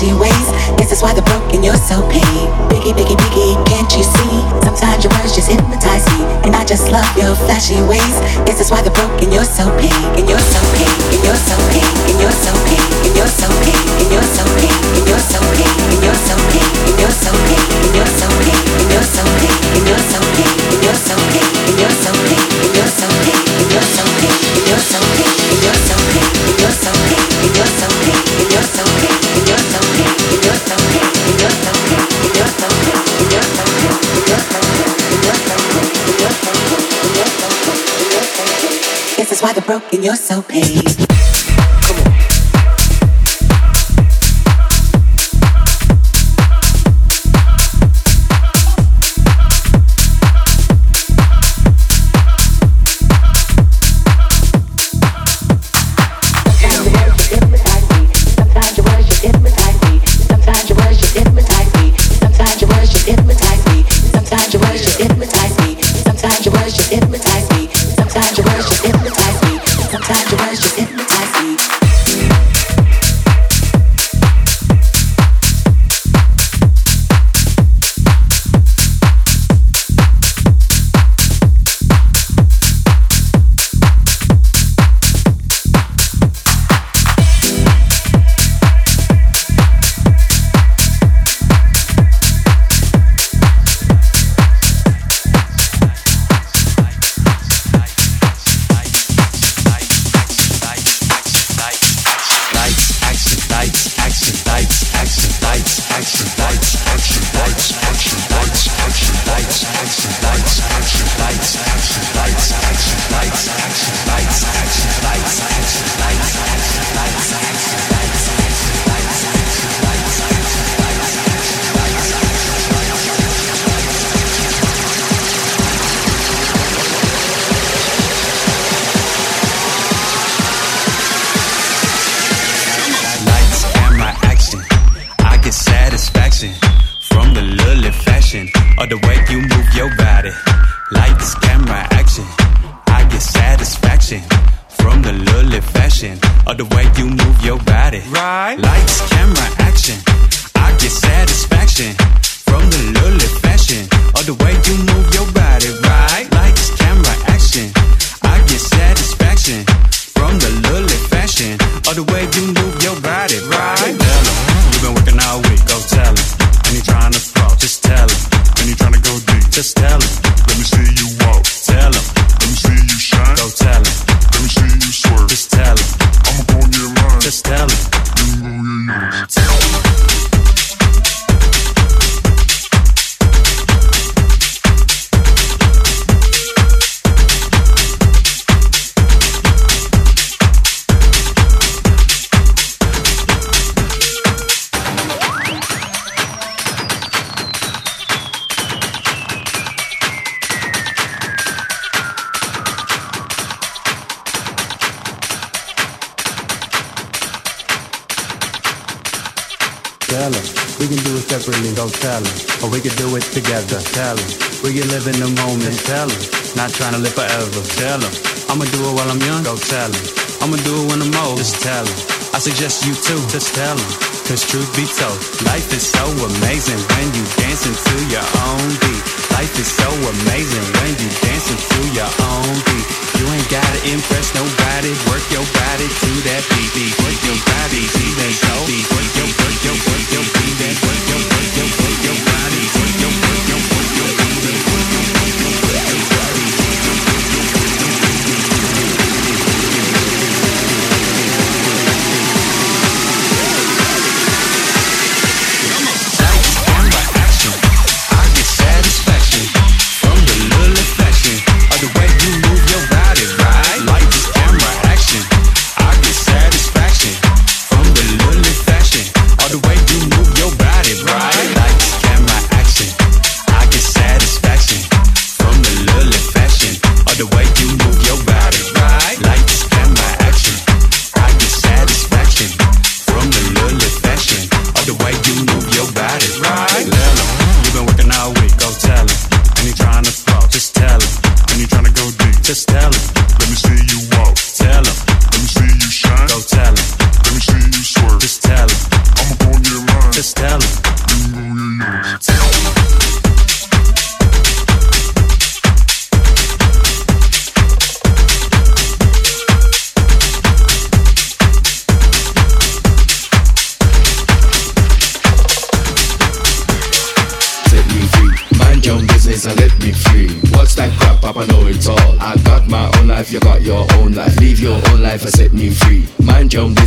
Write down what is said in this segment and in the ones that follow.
flashy ways. Guess that's why they're broken, you're so paid. Biggie, biggie, biggie, can't you see? Sometimes your words just hypnotize me. And I just love your flashy ways. Guess that's why they're broken, you're so paid. And you're so paid. And you're so paid. And you're so paid. And you're so paid. And you're so paid. And you're so paid. And you're so paid. And you're so paid. And you're so paid. And you're so paid. And why they're broken, you're so paid. Not trying to live in the moment, tell him, not tryna live forever. Tell them. I'ma do it while I'm young. Go tell them. I'ma do it when I'm old. Just tell them. I suggest you too. Just tell them. Cause truth be told, life is so amazing when you dancing to your own beat. Life is so amazing when you dancing to your own beat. You ain't gotta impress nobody. Work your body to that beat. beat. Work your body to that beat. Work your, work your, work your beat. Work your, work your, work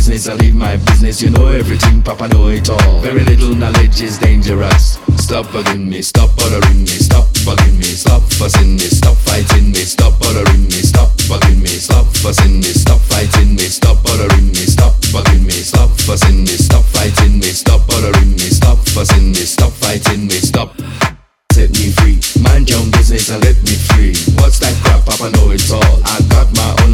business and let me free. What's that crap, Papa? Know it all. Very little knowledge is dangerous. Stop bugging me, stop ordering me, stop, bully me, stop, fuss in me, stop fighting, me, stop, ordering me, stop, bottling me, stop, fuss in me, stop fighting, me, stop, ordering me, stop, bottling me, stop, fuss in me, stop fighting, me, stop, ordering me, stop, fuss in me, stop, fighting, me, stop Set me free, Mind your own business, I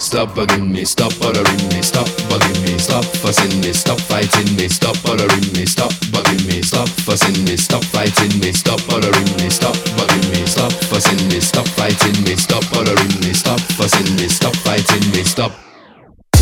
Stop bugging me, stop bothering me, stop bugging me, stop fussing me, stop fighting me, stop bothering me, stop bugging me, stop fussing me, stop fighting me, stop bothering me, stop bugging me, stop fussing me, stop fighting me, stop bothering me, stop fussing me, stop fighting me, stop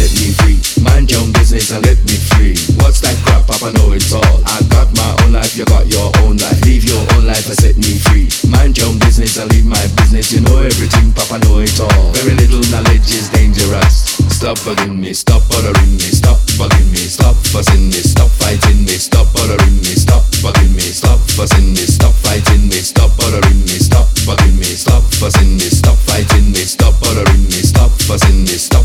set me free. Mind your own business and let me free. What's that crap? Papa know it all. I got my own life, you got your own life. Leave your own life and set me free. Mind your own business and leave my business. You know everything, Papa know it all. Very little knowledge is dangerous. Stop bugging me, stop bothering me, stop bugging me, stop fussing me, stop fighting me, stop bothering me, stop bugging me, stop fussing me, stop fighting me, stop bothering me, stop bugging me, stop fussing me, stop fighting me, stop bothering me, stop fussing me, stop